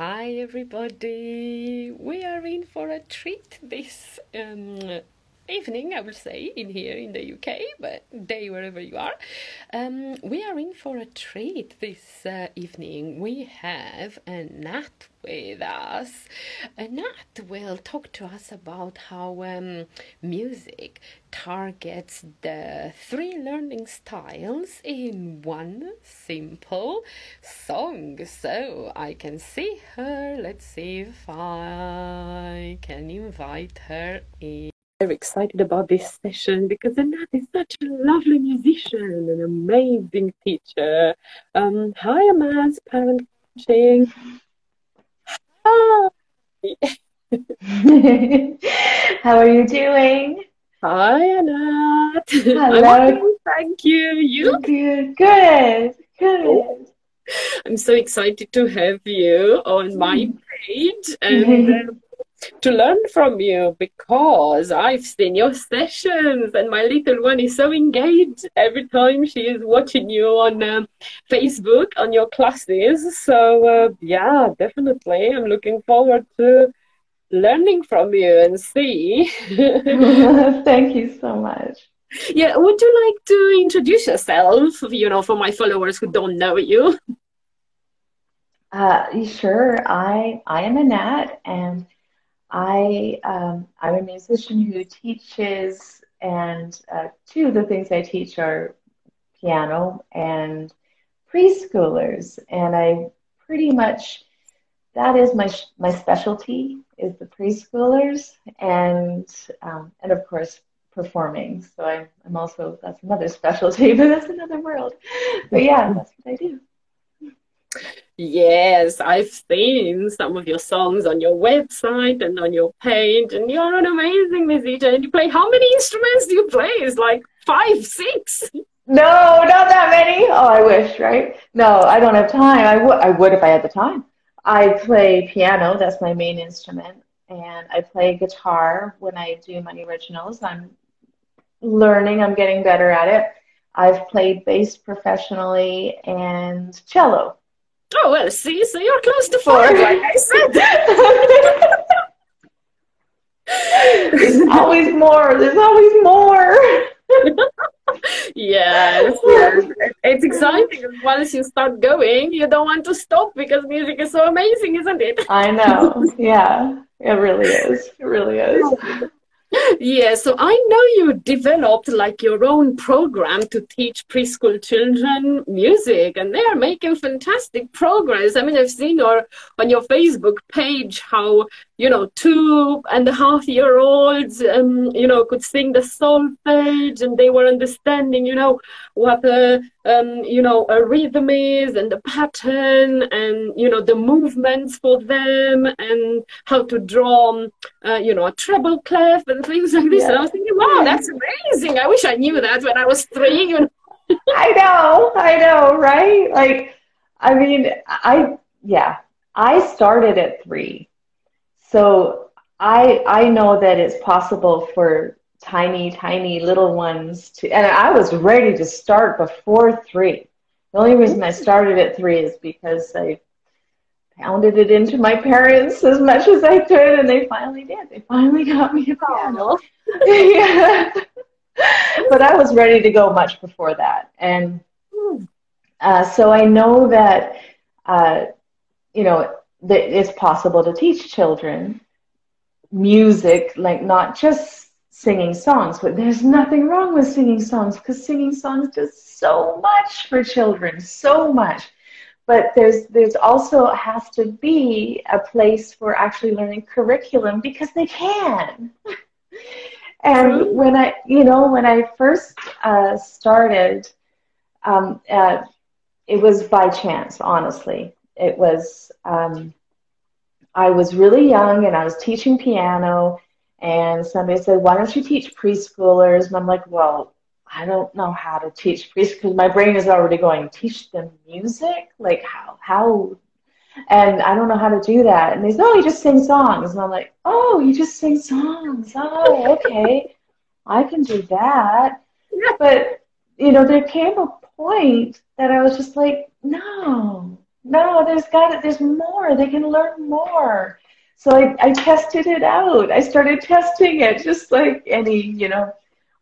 Hi, everybody. We are in for a treat this um, evening, I will say, in here in the UK, but day wherever you are. Um, we are in for a treat this uh, evening. We have Anat with us. Uh, Nat will talk to us about how um, music targets the three learning styles in one simple song. So I can see her. Let's see if I can invite her in. Very excited about this session because Anat is such a lovely musician, an amazing teacher. Um, hi, Amaz, parent coaching. Hi. How are you doing? Hi, Anat. Hello. Thank you. You? Good, good, good. I'm so excited to have you on my page and um, to learn from you because I've seen your sessions and my little one is so engaged every time she is watching you on um, Facebook on your classes. So, uh, yeah, definitely. I'm looking forward to learning from you and see. Thank you so much. Yeah, would you like to introduce yourself, you know, for my followers who don't know you? Uh, sure. I I am Anat, and I um, I'm a musician who teaches, and uh, two of the things I teach are piano and preschoolers, and I pretty much that is my my specialty is the preschoolers and um, and of course performing. So I'm I'm also that's another specialty, but that's another world. But yeah, that's what I do. Yes, I've seen some of your songs on your website and on your page, and you're an amazing musician. And you play how many instruments do you play? It's like five, six. No, not that many. Oh, I wish, right? No, I don't have time. I would I would if I had the time. I play piano, that's my main instrument, and I play guitar when I do my originals. I'm learning, I'm getting better at it. I've played bass professionally and cello. Oh, well, see, so you're close to four, like I said. There's always more, there's always more. yes, yes. It's exciting. Once you start going, you don't want to stop because music is so amazing, isn't it? I know. Yeah, it really is. It really is. Yeah, so I know you developed like your own program to teach preschool children music, and they are making fantastic progress. I mean, I've seen your on your Facebook page how you know, two and a half year olds, um, you know, could sing the solfege and they were understanding, you know, what a, um, you know, a rhythm is and the pattern and, you know, the movements for them and how to draw, uh, you know, a treble clef and things like this. Yeah. And I was thinking, wow, that's amazing. I wish I knew that when I was three, you know. I know, I know, right? Like, I mean, I, yeah, I started at three so I I know that it's possible for tiny, tiny little ones to, and I was ready to start before three. The only reason I started at three is because I pounded it into my parents as much as I could, and they finally did. They finally got me a piano. yeah. but I was ready to go much before that, and uh, so I know that uh, you know that it's possible to teach children music, like not just singing songs, but there's nothing wrong with singing songs because singing songs does so much for children, so much. But there's there's also has to be a place for actually learning curriculum because they can. and when I, you know, when I first uh, started, um, uh, it was by chance, honestly it was um, I was really young and I was teaching piano, and somebody said, "Why don't you teach preschoolers?" And I'm like, "Well, I don't know how to teach preschoolers. My brain is already going, teach them music? Like how how?" And I don't know how to do that. And they said, "Oh, you just sing songs." And I'm like, "Oh, you just sing songs? Oh, okay, I can do that." But you know, there came a point that I was just like, "No, no, there's got it. There's more. They can learn more. So I, I tested it out. I started testing it just like any, you know,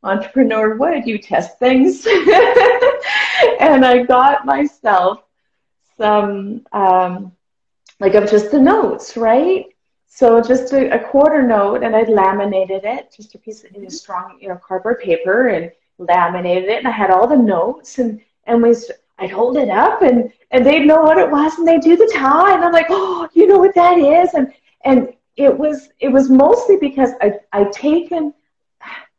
entrepreneur would. You test things. and I got myself some, um, like of just the notes, right? So just a, a, quarter note, and I'd laminated it, just a piece of know, strong, you know, cardboard paper, and laminated it, and I had all the notes, and and we, I'd hold it up, and and they'd know what it was, and they'd do the time. I'm like, oh, you know what that is, and and it was it was mostly because I I'd taken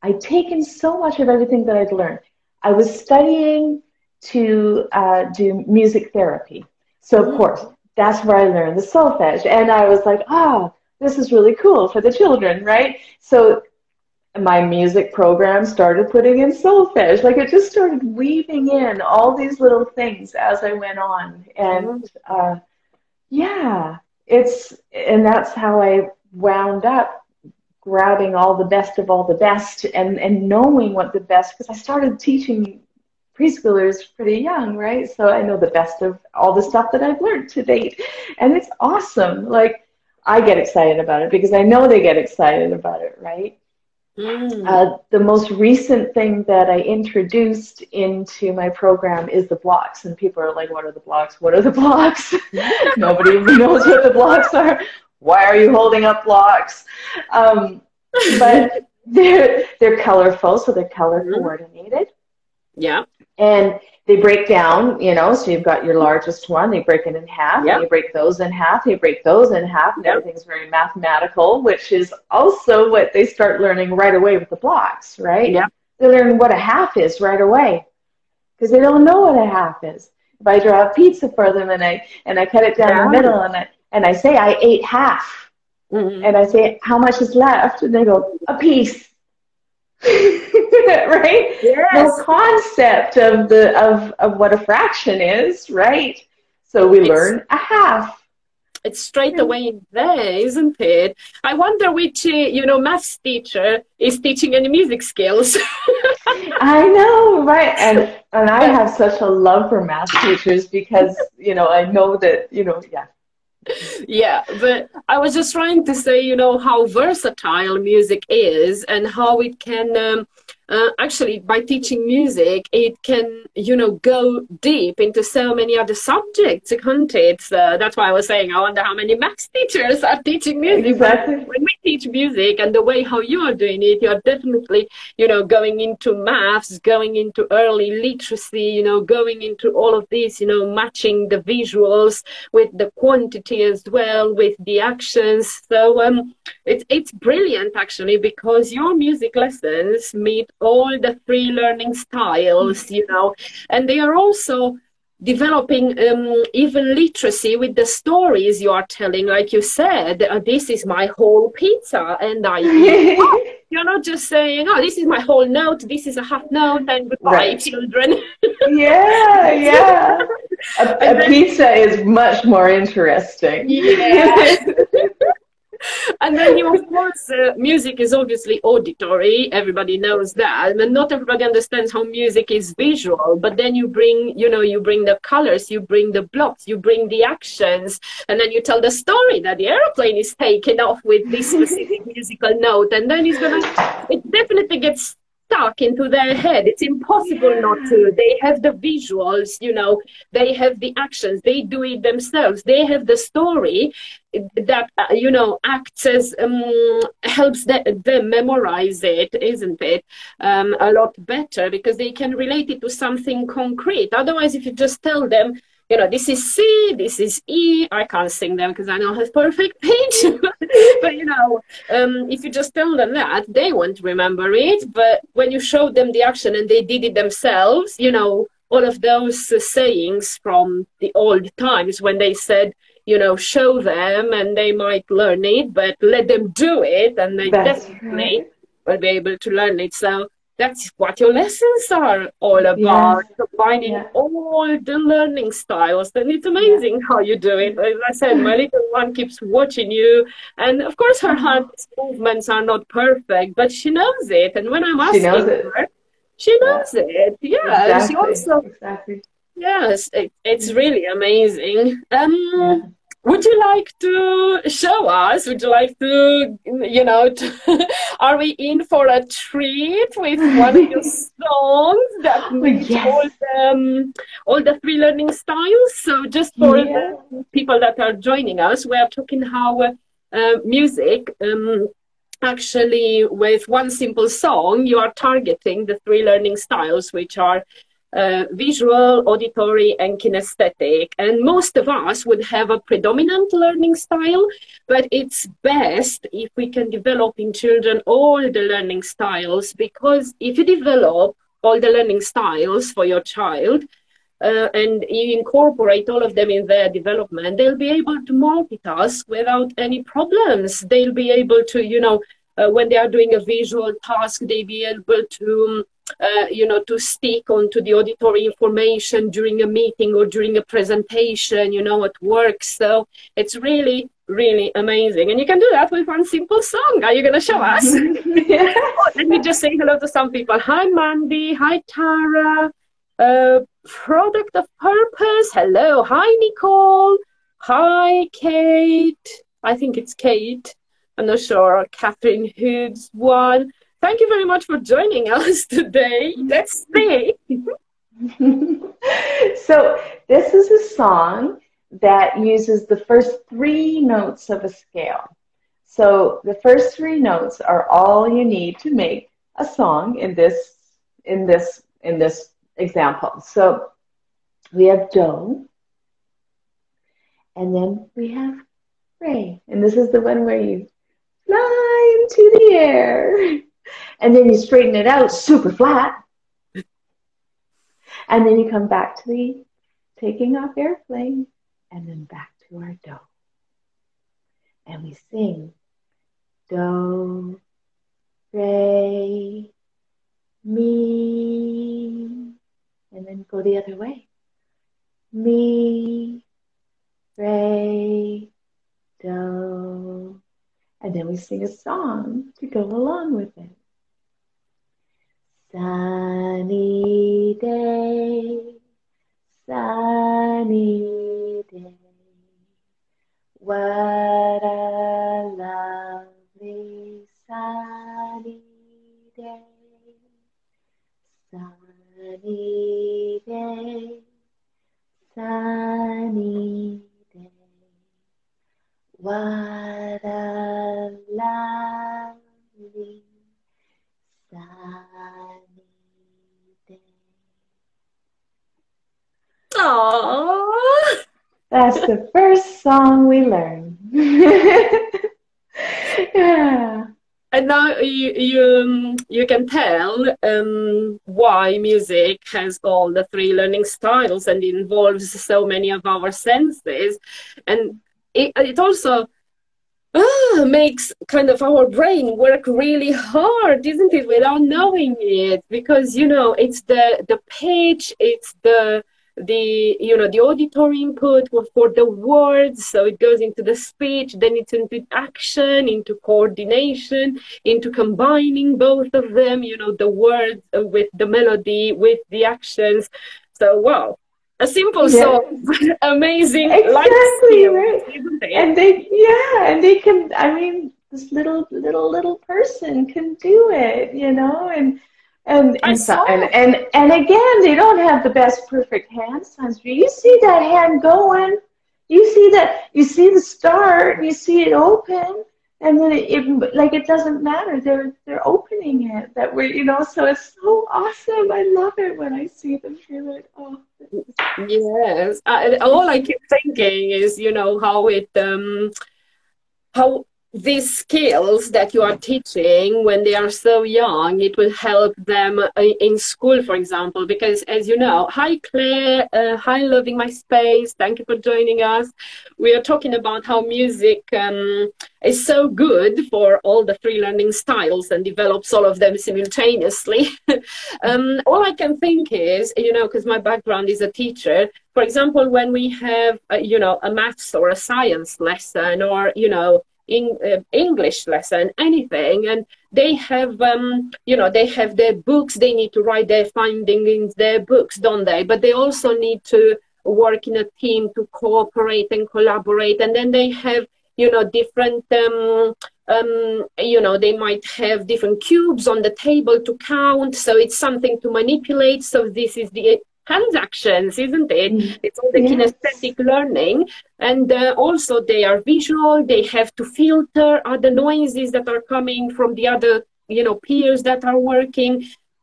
I'd taken so much of everything that I'd learned. I was studying to uh, do music therapy, so of mm-hmm. course that's where I learned the solfege, and I was like, oh, this is really cool for the children, right? So my music program started putting in solfege. Like it just started weaving in all these little things as I went on. And uh, yeah, it's, and that's how I wound up grabbing all the best of all the best and, and knowing what the best, because I started teaching preschoolers pretty young, right? So I know the best of all the stuff that I've learned to date. And it's awesome. Like, I get excited about it because I know they get excited about it, right? Mm. Uh, the most recent thing that I introduced into my program is the blocks, and people are like, "What are the blocks? What are the blocks?" Nobody even knows what the blocks are. Why are you holding up blocks? Um, but they're they're colorful, so they're color mm-hmm. coordinated. Yeah. And they break down, you know, so you've got your largest one, they break it in half, yep. you break those in half, you break those in half, and yep. everything's very mathematical, which is also what they start learning right away with the blocks, right? Yeah. They learn what a half is right away because they don't know what a half is. If I draw a pizza for them and I and I cut it down yeah. the middle and I and I say I ate half, mm-hmm. and I say how much is left, and they go a piece. right? Yes. No concept of the of, of what a fraction is, right? So we it's, learn a half. It's straight away there, isn't it? I wonder which uh, you know maths teacher is teaching any music skills. I know, right? And and I have such a love for math teachers because you know I know that you know yeah yeah but i was just trying to say you know how versatile music is and how it can um, uh, actually by teaching music it can you know go deep into so many other subjects can't it? That's why i was saying i wonder how many maths teachers are teaching music. Exactly. when we teach music and the way how you are doing it you're definitely you know going into maths going into early literacy you know going into all of these you know matching the visuals with the quantity as well with the actions. So um it's it's brilliant actually because your music lessons meet all the three learning styles, you know, and they are also developing um, even literacy with the stories you are telling. Like you said uh, this is my whole pizza and i you're not just saying oh this is my whole note this is a half note and goodbye right. children. Yeah yeah. A, a then, pizza is much more interesting. Yeah and then you of course uh, music is obviously auditory everybody knows that and not everybody understands how music is visual but then you bring you know you bring the colors you bring the blocks you bring the actions and then you tell the story that the airplane is taking off with this specific musical note and then it's gonna it definitely gets stuck into their head. It's impossible yeah. not to. They have the visuals, you know, they have the actions, they do it themselves, they have the story that, uh, you know, acts as, um, helps them, them memorize it, isn't it? Um, a lot better because they can relate it to something concrete. Otherwise, if you just tell them, you know, this is C, this is E. I can't sing them because I don't have perfect pitch. but you know, um, if you just tell them that, they won't remember it. But when you show them the action and they did it themselves, you know, all of those uh, sayings from the old times when they said, you know, show them and they might learn it, but let them do it and they That's definitely right. will be able to learn it. So that's what your lessons are all about yes. combining yeah. all the learning styles and it's amazing yeah. how you do it as i said my little one keeps watching you and of course her hand movements are not perfect but she knows it and when i'm asking she her she knows yeah. it yeah exactly. she also exactly Yes, it, it's really amazing. Um, yeah. Would you like to show us? Would you like to, you know, to, are we in for a treat with one of your songs that meets yes. all, the, um, all the three learning styles? So, just for yeah. the people that are joining us, we are talking how uh, music um, actually with one simple song you are targeting the three learning styles which are uh, visual, auditory, and kinesthetic. And most of us would have a predominant learning style, but it's best if we can develop in children all the learning styles because if you develop all the learning styles for your child, uh, and you incorporate all of them in their development, they'll be able to multitask without any problems. They'll be able to, you know, uh, when they are doing a visual task, they'll be able to uh, you know, to stick onto the auditory information during a meeting or during a presentation, you know, at work. So it's really, really amazing. And you can do that with one simple song. Are you going to show us? yeah. let me just say hello to some people. Hi, Mandy. Hi, Tara. Uh, product of purpose. Hello. Hi, Nicole. Hi, Kate. I think it's Kate. I'm not sure. Catherine Hoods one. Thank you very much for joining us today. Let's so, this is a song that uses the first three notes of a scale. So, the first three notes are all you need to make a song in this in this in this example. So, we have do, and then we have re, and this is the one where you fly into the air and then you straighten it out super flat. And then you come back to the taking off airplane and then back to our do. And we sing do, re, mi, and then go the other way. Mi, re, do. And then we sing a song to go along with it. Sunny day, sunny day. What a lovely sunny day. Sunny day, sunny day. What a lovely sunny day. Aww. That's the first song we learn. yeah. And now you you, um, you can tell um, why music has all the three learning styles and involves so many of our senses, and it, it also ah, makes kind of our brain work really hard, isn't it, without knowing it? Because you know, it's the the pitch, it's the the you know the auditory input for the words so it goes into the speech then it's into action into coordination into combining both of them you know the words uh, with the melody with the actions so wow a simple yeah. song, amazing exactly, right. And they, yeah, and they can. I mean, this little little little person can do it, you know, and and and, so, and, and and again, they don't have the best perfect hand signs. You see that hand going. You see that. You see the start. You see it open and then it, it, like it doesn't matter they're they're opening it that we're you know so it's so awesome i love it when i see them do it oh yes I, all i keep thinking is you know how it um how these skills that you are teaching when they are so young, it will help them uh, in school, for example. Because as you know, hi Claire, uh, hi Loving My Space, thank you for joining us. We are talking about how music um, is so good for all the three learning styles and develops all of them simultaneously. um, all I can think is, you know, because my background is a teacher, for example, when we have, uh, you know, a maths or a science lesson or, you know, in uh, English lesson, anything, and they have, um, you know, they have their books. They need to write their findings in their books, don't they? But they also need to work in a team to cooperate and collaborate, and then they have, you know, different. Um, um, you know, they might have different cubes on the table to count, so it's something to manipulate. So this is the transactions, isn't it? Mm. It's all the yes. kinesthetic learning. And uh, also, they are visual, they have to filter other noises that are coming from the other, you know, peers that are working.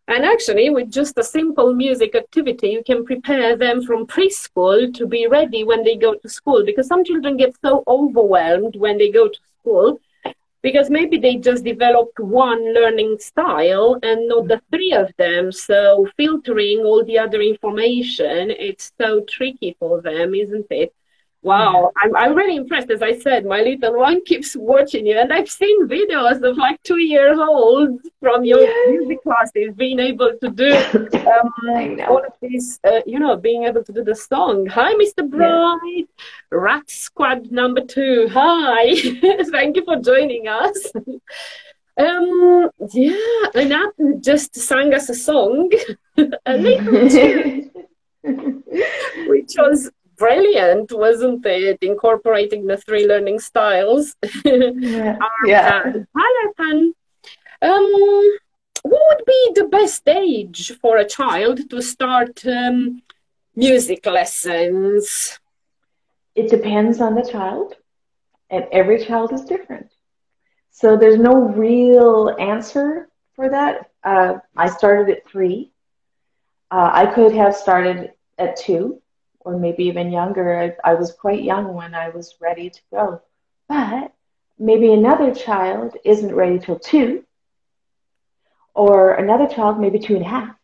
And actually, with just a simple music activity, you can prepare them from preschool to be ready when they go to school. Because some children get so overwhelmed when they go to school because maybe they just developed one learning style and not the three of them. So filtering all the other information, it's so tricky for them, isn't it? Wow, I'm, I'm really impressed. As I said, my little one keeps watching you, and I've seen videos of like two years old from your yes. music classes being able to do um, all of this, uh, you know, being able to do the song. Hi, Mr. Bright, yes. Rat Squad number two. Hi, thank you for joining us. Um, yeah, Anat just sang us a song, a little tune, which was brilliant, wasn't it? Incorporating the three learning styles. yeah. yeah. Um, what would be the best age for a child to start um, music lessons? It depends on the child, and every child is different. So there's no real answer for that. Uh, I started at three. Uh, I could have started at two or maybe even younger. I, I was quite young when I was ready to go. But maybe another child isn't ready till two, or another child maybe two and a half,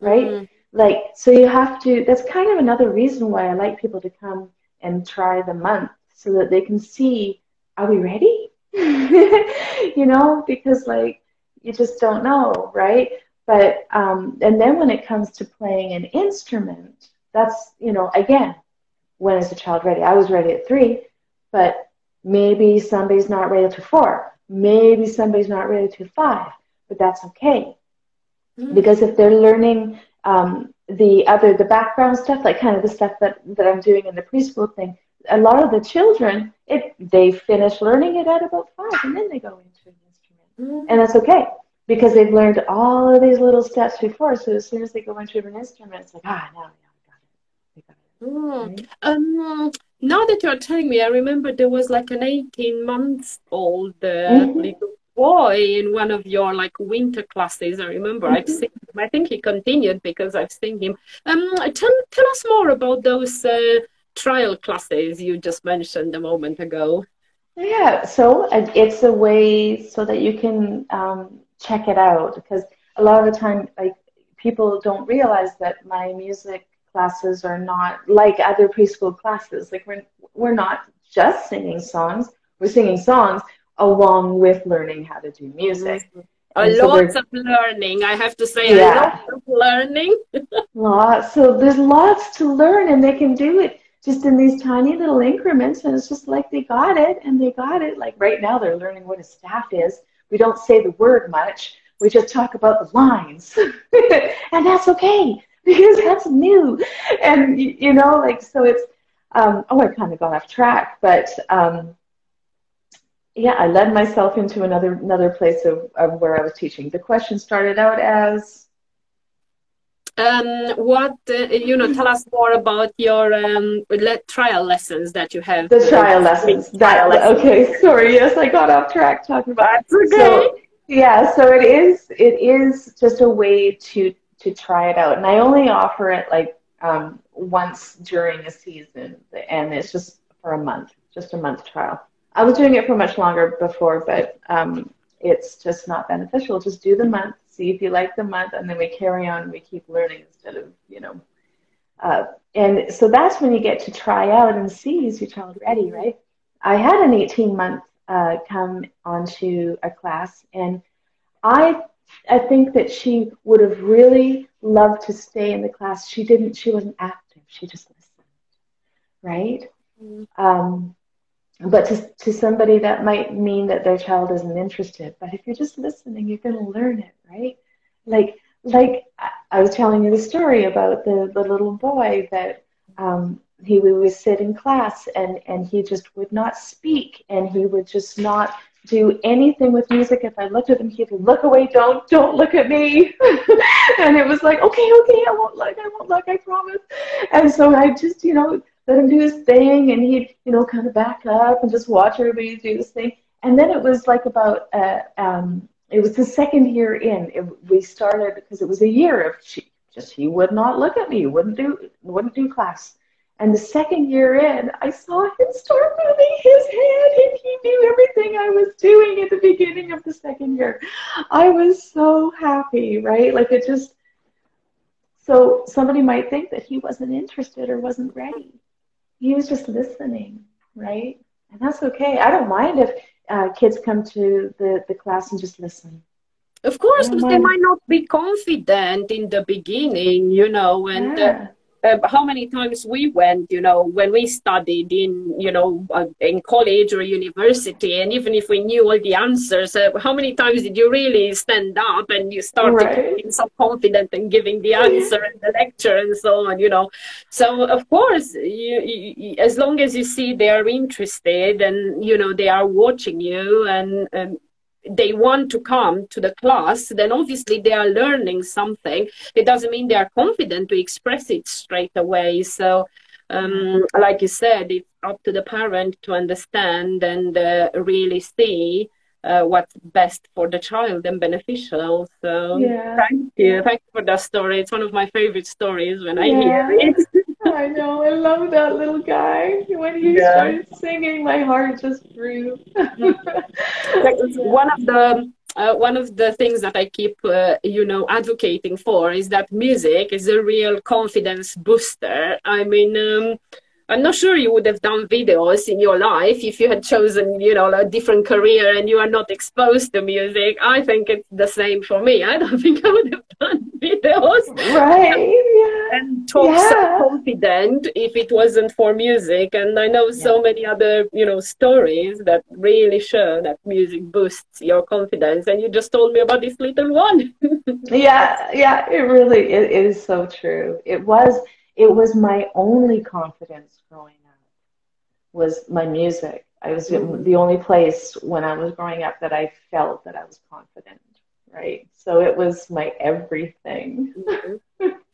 right? Mm. Like, so you have to, that's kind of another reason why I like people to come and try the month so that they can see, are we ready? you know, because like, you just don't know, right? But, um, and then when it comes to playing an instrument, that's, you know, again, when is a child ready? I was ready at three, but maybe somebody's not ready to four. Maybe somebody's not ready to five, but that's okay. Mm-hmm. Because if they're learning um, the other, the background stuff, like kind of the stuff that, that I'm doing in the preschool thing, a lot of the children, it, they finish learning it at about five and then they go into an instrument. Mm-hmm. And that's okay because they've learned all of these little steps before. So as soon as they go into an instrument, it's like, ah, now, Mm. Um, now that you're telling me, I remember there was like an 18 months old uh, mm-hmm. little boy in one of your like winter classes. I remember mm-hmm. I've seen him. I think he continued because I've seen him. Um, tell, tell us more about those uh, trial classes you just mentioned a moment ago. Yeah, so uh, it's a way so that you can um, check it out because a lot of the time, like people don't realize that my music classes are not like other preschool classes. Like we're we're not just singing songs. We're singing songs along with learning how to do music. Mm-hmm. A so lot of learning, I have to say. Yeah. A lot of learning. lots. So there's lots to learn, and they can do it just in these tiny little increments. And it's just like they got it, and they got it. Like right now, they're learning what a staff is. We don't say the word much. We just talk about the lines, and that's okay because that's new. And, you know, like, so it's, um, oh, I kind of got off track, but um, yeah, I led myself into another another place of, of where I was teaching. The question started out as um, what uh, you know tell us more about your um, le- trial lessons that you have the trial lessons that lessons. okay sorry yes i got off track talking about okay. so yeah so it is it is just a way to to try it out. And I only offer it like um, once during a season, and it's just for a month, just a month trial. I was doing it for much longer before, but um, it's just not beneficial. Just do the month, see if you like the month, and then we carry on we keep learning instead of, you know. Uh, and so that's when you get to try out and see is your child ready, right? I had an 18 month uh, come onto a class, and I I think that she would have really loved to stay in the class. She didn't. She wasn't active. She just listened, right? Mm-hmm. Um, but to, to somebody that might mean that their child isn't interested but if you're just listening you're going to learn it right like like i was telling you the story about the, the little boy that um, he would sit in class and and he just would not speak and he would just not do anything with music. If i looked at him he'd look away don't don't look at me. And it was like okay okay i won't look i won't look i promise. And so i just you know let him do his thing and he'd you know kind of back up and just watch everybody do this thing. And then it was like about uh, um, it was the second year in. It, we started because it was a year of she, just he would not look at me wouldn't do wouldn't do class and the second year in, I saw him start moving his head and he knew everything I was doing at the beginning of the second year. I was so happy, right? Like it just, so somebody might think that he wasn't interested or wasn't ready. He was just listening, right? And that's okay. I don't mind if uh, kids come to the, the class and just listen. Of course, they might not be confident in the beginning, you know, and uh, yeah. uh, uh, how many times we went, you know, when we studied in, you know, uh, in college or university, and even if we knew all the answers, uh, how many times did you really stand up and you started right. being so confident and giving the answer and the lecture and so on, you know? So of course, you, you, as long as you see they are interested and you know they are watching you and, and they want to come to the class, then obviously they are learning something. It doesn't mean they are confident to express it straight away. So, um, like you said, it's up to the parent to understand and uh, really see uh, what's best for the child and beneficial. So, yeah. thank you. Thank you for that story. It's one of my favorite stories when I hear it. I know. I love that little guy. When he yeah. started singing, my heart just grew. one of the uh, one of the things that I keep, uh, you know, advocating for is that music is a real confidence booster. I mean. Um, I'm not sure you would have done videos in your life if you had chosen, you know, a different career and you are not exposed to music. I think it's the same for me. I don't think I would have done videos. Right. Yeah. And talk yeah. so confident if it wasn't for music. And I know so many other, you know, stories that really show that music boosts your confidence. And you just told me about this little one. yeah, yeah, it really it, it is so true. It was it was my only confidence growing up was my music. I was mm-hmm. the only place when I was growing up that I felt that I was confident, right? So it was my everything. Mm-hmm.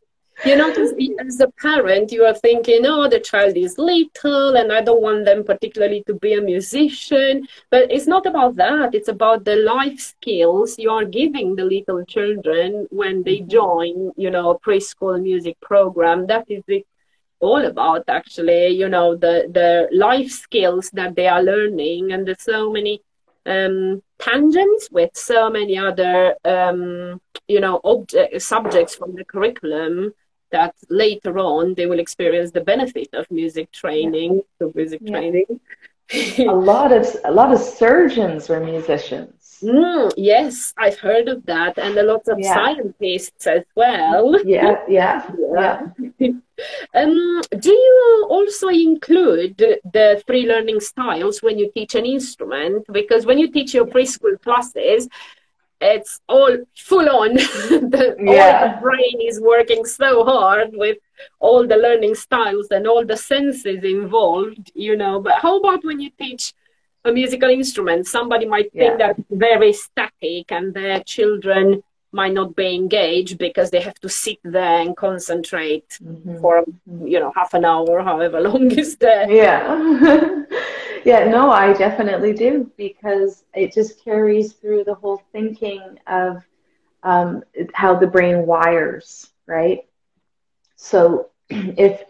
you know, as a parent, you are thinking, oh, the child is little and I don't want them particularly to be a musician. But it's not about that. It's about the life skills you are giving the little children when they mm-hmm. join, you know, preschool music program. That is it all about actually, you know, the, the life skills that they are learning. And there's so many um, tangents with so many other, um, you know, object, subjects from the curriculum that later on they will experience the benefit of music training, yeah. the music yeah. training. a lot of a lot of surgeons were musicians. Mm, yes, I've heard of that, and a lot of yeah. scientists as well. Yeah, yeah, yeah. um, do you also include the three learning styles when you teach an instrument? Because when you teach your preschool classes, it's all full on. the, yeah. the brain is working so hard with all the learning styles and all the senses involved, you know. But how about when you teach a musical instrument? Somebody might think yeah. that very static and their children might not be engaged because they have to sit there and concentrate mm-hmm. for you know half an hour however long is there yeah yeah no i definitely do because it just carries through the whole thinking of um, how the brain wires right so if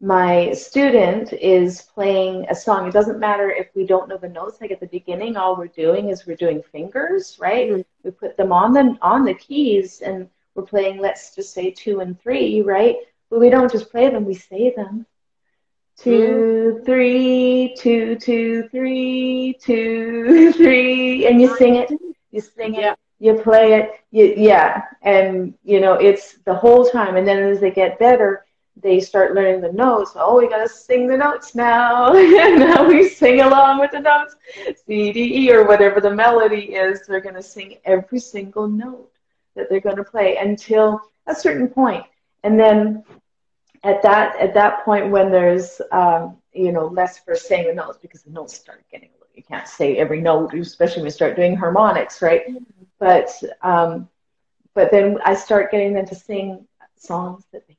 my student is playing a song. It doesn't matter if we don't know the notes. Like at the beginning, all we're doing is we're doing fingers, right? Mm-hmm. We put them on the on the keys, and we're playing. Let's just say two and three, right? But we don't just play them; we say them. Two, mm-hmm. three, two, two, three, two, three, and you sing it. You sing it. Yeah. You play it. You, yeah, and you know it's the whole time. And then as they get better, they start learning the notes. Oh, we gotta sing the notes now. And now we sing along with the notes. C, D, E, or whatever the melody is. They're gonna sing every single note that they're gonna play until a certain point, and then at that at that point when there's um, you know less for saying the notes because the notes start getting you can't say every note, especially when you start doing harmonics, right? Mm-hmm. But um, but then I start getting them to sing songs that they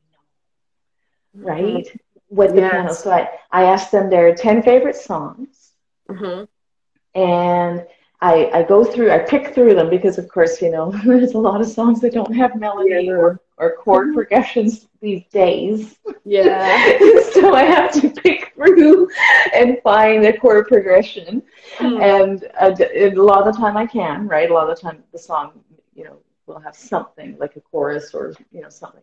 right? Mm-hmm. With the yes. piano. So I, I ask them their 10 favorite songs. Mm-hmm. And I, I go through, I pick through them because, of course, you know, there's a lot of songs that don't have melody yeah. or, or chord mm-hmm. progressions these days. Yeah. so I have to pick through and find a chord progression. Mm. And, uh, a lot of the time I can, right? A lot of the time the song, you know, will have something like a chorus or you know something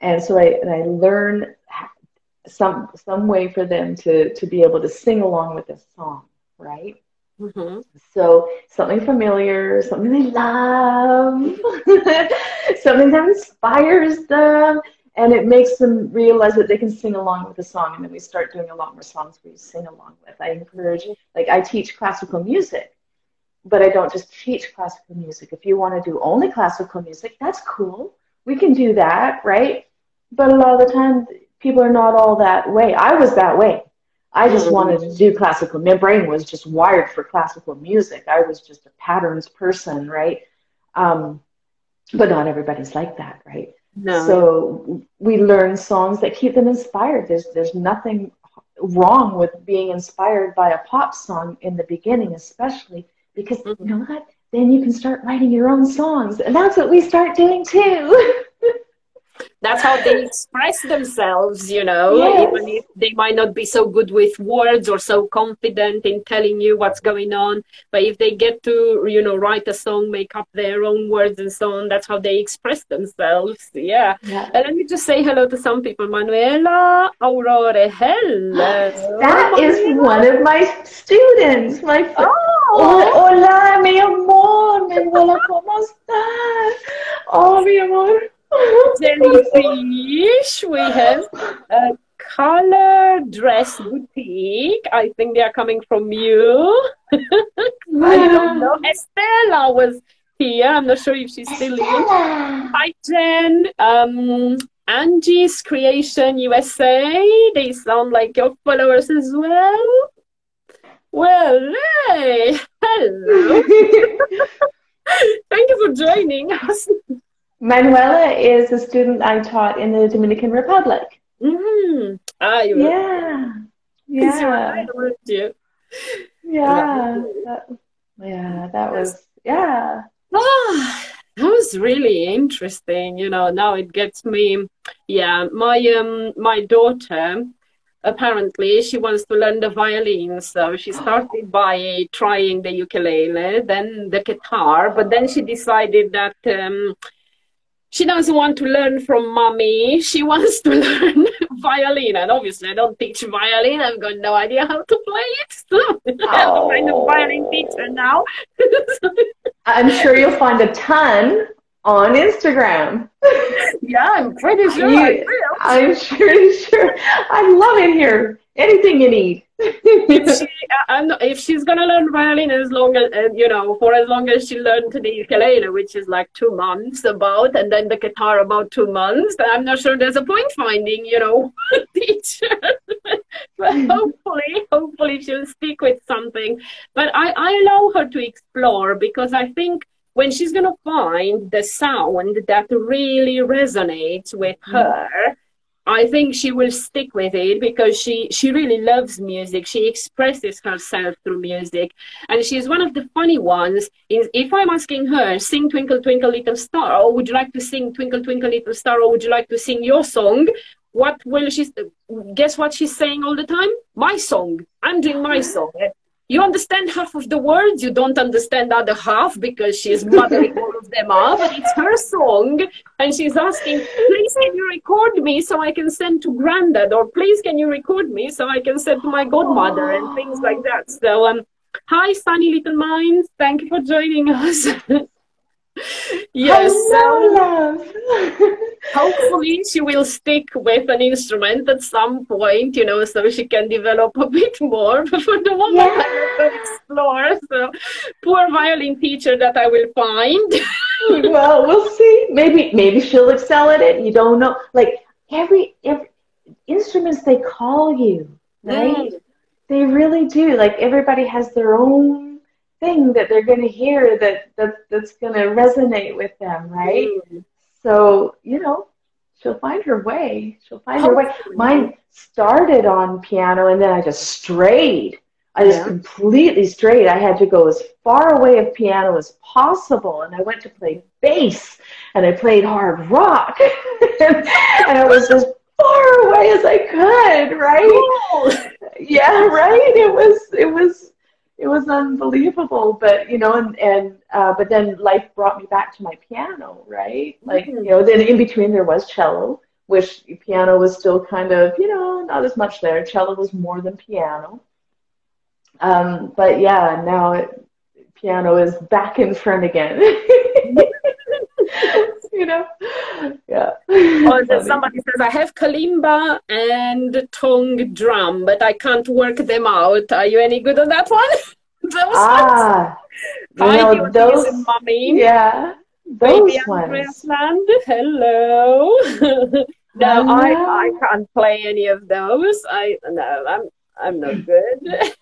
and so i and i learn some some way for them to to be able to sing along with this song right mm-hmm. so something familiar something they love something that inspires them and it makes them realize that they can sing along with the song and then we start doing a lot more songs where you sing along with i encourage like i teach classical music but I don't just teach classical music. If you want to do only classical music, that's cool. We can do that, right? But a lot of the time, people are not all that way. I was that way. I just mm-hmm. wanted to do classical. My brain was just wired for classical music. I was just a patterns person, right? Um, but not everybody's like that, right? No. So we learn songs that keep them inspired. There's there's nothing wrong with being inspired by a pop song in the beginning, especially because mm-hmm. you know what? Then you can start writing your own songs. And that's what we start doing too. that's how they express themselves you know. Yes. even if they might not be so good with words or so confident in telling you what's going on but if they get to you know write a song make up their own words and so on that's how they express themselves. Yeah, yeah. and let me just say hello to some people. Manuela aurora hello. That is one of my students my friend oh. hola mi amor manuela cómo estás? Oh mi amor jellyfish. We have a color dress boutique. I think they are coming from you. I don't know. Estella was here. I'm not sure if she's still in. Hi, Jen. Um, Angie's Creation USA. They sound like your followers as well. Well, hey, hello. Thank you for joining us. Manuela is a student I taught in the Dominican Republic. Mm-hmm. Ah, you yeah, yeah, yeah. Yeah, that, yeah, that was yeah. Ah, that was really interesting. You know, now it gets me. Yeah, my um, my daughter apparently she wants to learn the violin so she started by trying the ukulele then the guitar but then she decided that um, she doesn't want to learn from mommy. She wants to learn violin. And obviously, I don't teach violin. I've got no idea how to play it. So oh. I have to find a violin teacher now. I'm sure you'll find a ton on Instagram. yeah, I'm pretty sure. You, I'm pretty sure. I love it here. Anything you need. if, she, uh, if she's gonna learn violin as long as uh, you know for as long as she learned the ukulele which is like two months about and then the guitar about two months i'm not sure there's a point finding you know teacher but hopefully hopefully she'll stick with something but i i allow her to explore because i think when she's gonna find the sound that really resonates with mm. I think she will stick with it because she she really loves music. She expresses herself through music, and she's one of the funny ones. Is if I'm asking her, sing "Twinkle Twinkle Little Star," or would you like to sing "Twinkle Twinkle Little Star," or would you like to sing your song? What will she? Guess what she's saying all the time? My song. I'm doing my song you understand half of the words, you don't understand the other half because she's muttering all of them up, but it's her song, and she's asking, please can you record me so I can send to granddad, or please can you record me so I can send to my godmother, and things like that. So, um, hi, sunny little minds, thank you for joining us. yes. Hello, love. hopefully, she will stick with an instrument at some point, you know, so she can develop a bit more. But for the moment, yeah. I will explore. So, poor violin teacher that I will find. well, we'll see. Maybe, maybe she'll excel at it. You don't know. Like every, every instruments, they call you, right? Mm. They really do. Like everybody has their own thing that they're going to hear that, that that's going to resonate with them, right? Mm. So, you know, she'll find her way. She'll find Hopefully. her way. Mine started on piano and then I just strayed. I just yeah. completely strayed. I had to go as far away of piano as possible, and I went to play bass, and I played hard rock, and, and I was as far away as I could. Right? Oh. Yeah, right. It was. It was it was unbelievable but you know and and uh, but then life brought me back to my piano right? Like you know then in between there was cello which piano was still kind of you know not as much there. Cello was more than piano. Um, but yeah now it, piano is back in front again. You know yeah. Or somebody says i have kalimba and tongue drum but i can't work them out. Are you any good on that one? Those ah, ones you know, those mommy yeah. Those Baby ones. Land. hello. No I, I can't play any of those. I no i'm i'm not good.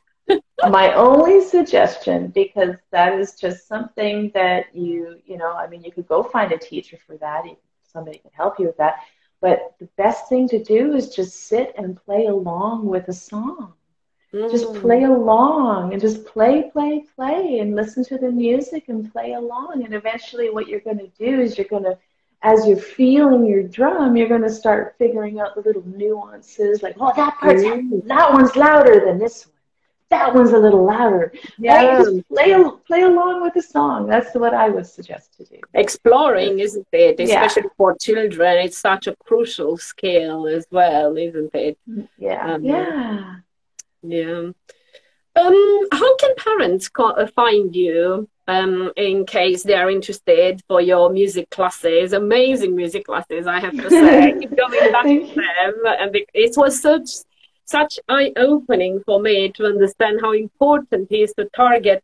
My only suggestion because that is just something that you you know i mean you could go find a teacher for that somebody can help you with that but the best thing to do is just sit and play along with a song mm. just play along and just play play play and listen to the music and play along and eventually what you're going to do is you're going to as you're feeling your drum, you're going to start figuring out the little nuances, like, oh, that part's mm. that one's louder than this one that one's a little louder. Yeah. Just play, play along with the song. That's what I would suggest to do. Exploring, isn't it? Especially yeah. for children, it's such a crucial skill as well, isn't it? Yeah. Um, yeah. Yeah. Um, how can parents uh, find you um, in case they are interested for your music classes? Amazing music classes, I have to say. Keep going back to them, and it was such such eye-opening for me to understand how important it is to target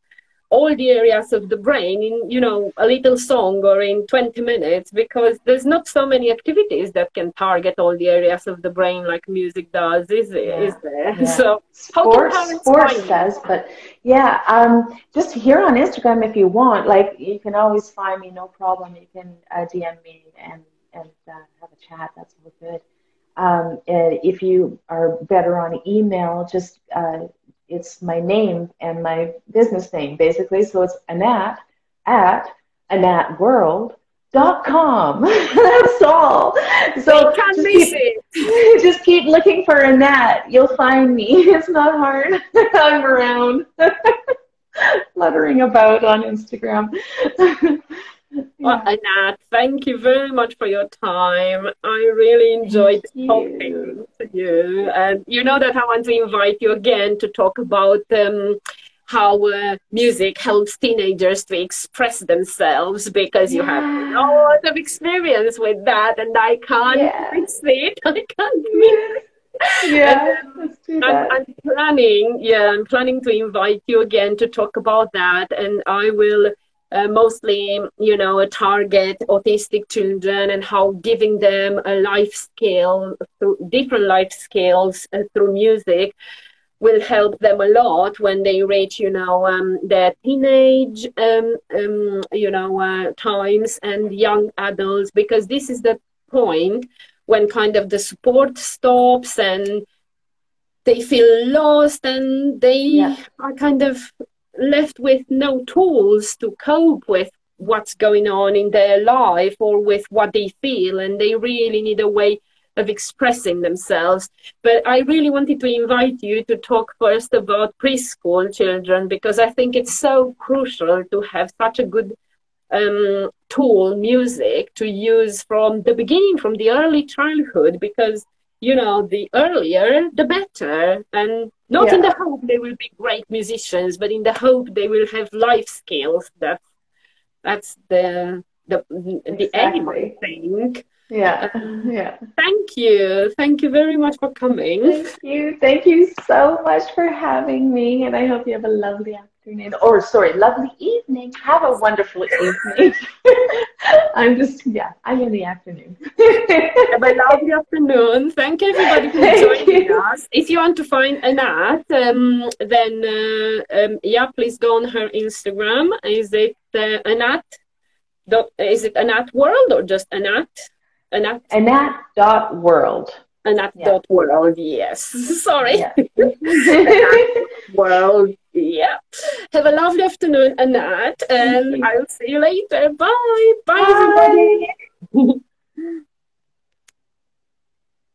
all the areas of the brain in you know a little song or in 20 minutes because there's not so many activities that can target all the areas of the brain like music does is, yeah. is there yeah. so sports sports does but yeah um just here on instagram if you want like you can always find me no problem you can uh, dm me and and uh, have a chat that's all good um, if you are better on email, just uh, it's my name and my business name basically. So it's Anat at anatworld.com. That's all. So just keep, just keep looking for Anat. You'll find me. It's not hard. I'm around fluttering about on Instagram. Well, Anat, thank you very much for your time. I really enjoyed talking to you. And you know that I want to invite you again to talk about um, how uh, music helps teenagers to express themselves because you yeah. have a lot of experience with that and I can't yeah. it. I can't miss yeah, that. I'm, I'm, planning, yeah, I'm planning to invite you again to talk about that, and I will uh, mostly, you know, target autistic children and how giving them a life skill through different life skills uh, through music will help them a lot when they reach, you know, um, their teenage, um, um, you know, uh, times and young adults, because this is the point when kind of the support stops and they feel lost and they yeah. are kind of left with no tools to cope with what's going on in their life or with what they feel and they really need a way of expressing themselves. But i really wanted to invite you to talk first about preschool children because i think it's so crucial to have such a good um, tool music to use from the beginning from the early childhood because you know the earlier the better and not yeah. in the hope they will be great musicians, but in the hope they will have life skills that that's the the the exactly. aim, I think. Yeah, um, yeah. Thank you. Thank you very much for coming. Thank you. Thank you so much for having me, and I hope you have a lovely afternoon. Or sorry, lovely evening. Have a wonderful evening. I'm just yeah, I'm in the afternoon. have a lovely afternoon. Thank you everybody for Thank joining you. us. If you want to find Anat, um, then uh, um, yeah, please go on her Instagram. Is it uh, Anat? Is it Anat World or just Anat? Anat? Anat dot world. Anat yeah. dot world, yes. Sorry. Yeah. world, yeah. Have a lovely afternoon, Anat, and I'll see you later. Bye. Bye, Bye. everybody.